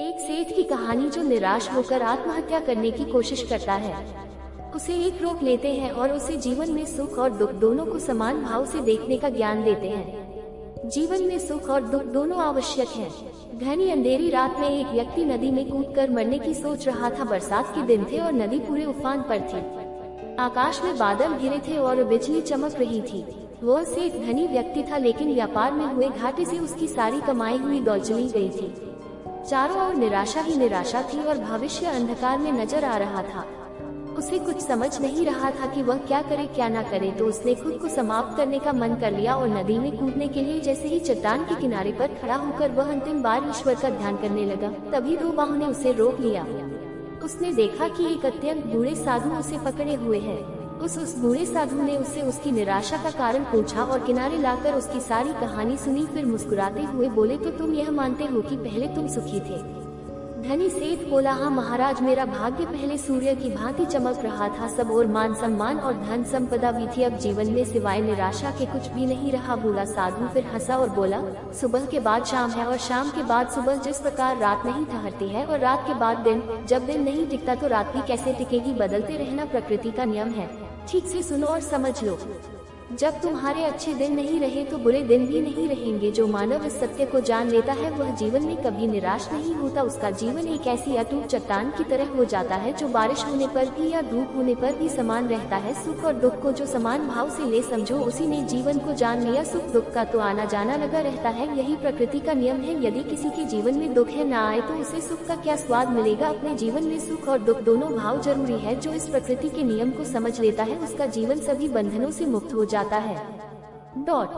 सेठ की कहानी जो निराश होकर आत्महत्या करने की कोशिश करता है। उसे एक रोक लेते हैं और उसे जीवन में सुख और दुख दोनों को समान भाव से देखने का ज्ञान देते हैं। जीवन में सुख और दुख दोनों आवश्यक हैं। घनी अंधेरी रात में एक व्यक्ति नदी में कूदकर मरने की सोच रहा था। बरसात के दिन थे और नदी पूरे उफान पर थी। आकाश में बादल घिरे थे और बिजली चमक रही थी। वह सेठ धनी व्यक्ति था लेकिन व्यापार में हुए घाटे से उसकी सारी कमाई हुई दौड़ चली गई थी। चारों ओर निराशा ही निराशा थी और भविष्य अंधकार में नज़र आ रहा था। उसे कुछ समझ नहीं रहा था कि वह क्या करे, क्या ना करे तो उसने खुद को समाप्त करने का मन कर लिया और नदी में कूदने के लिए जैसे ही चट्टान के किनारे पर खड़ा होकर वह अंतिम बार ईश्वर का ध्यान करने लगा। तभी दो बाहों ने उसे रोक लिया। उसने देखा कि एक अत्यंत बूढ़े साधु उसे पकड़े हुए हैं। उस उस बूढ़े साधु ने उसे उसकी निराशा का कारण पूछा और किनारे लाकर उसकी सारी कहानी सुनी। फिर मुस्कुराते हुए बोले तो तुम यह मानते हो कि पहले तुम सुखी थे? धनी, सेठ बोला हाँ महाराज, मेरा भाग्य पहले सूर्य की भांति चमक रहा था। सब और मान सम्मान और धन संपदा भी थी अब जीवन में सिवाय निराशा के कुछ भी नहीं रहा। बोला साधु फिर हंसा और बोला, सुबह के बाद शाम है और शाम के बाद सुबह जिस प्रकार रात नहीं ठहरती है और रात के बाद दिन, जब दिन नहीं टिकता तो रात भी कैसे टिकेगी? बदलते रहना प्रकृति का नियम है। ठीक से सुनो और समझ लो। जब तुम्हारे अच्छे दिन नहीं रहे तो बुरे दिन भी नहीं रहेंगे। जो मानव इस सत्य को जान लेता है, वह जीवन में कभी निराश नहीं होता। उसका जीवन एक ऐसी अटूट चट्टान की तरह हो जाता है, जो बारिश होने पर भी या धूप होने पर भी समान रहता है। सुख और दुख को जो समान भाव से ले समझो, उसी ने जीवन को जान लिया। सुख दुख का तो आना जाना लगा रहता है, यही प्रकृति का नियम है। यदि किसी के जीवन में दुख है, न आए तो उसे सुख का क्या स्वाद मिलेगा? अपने जीवन में सुख और दुख दोनों भाव ज़रूरी है। जो इस प्रकृति के नियम को समझ लेता है, उसका जीवन सभी बंधनों से मुक्त हो जाता है। डॉट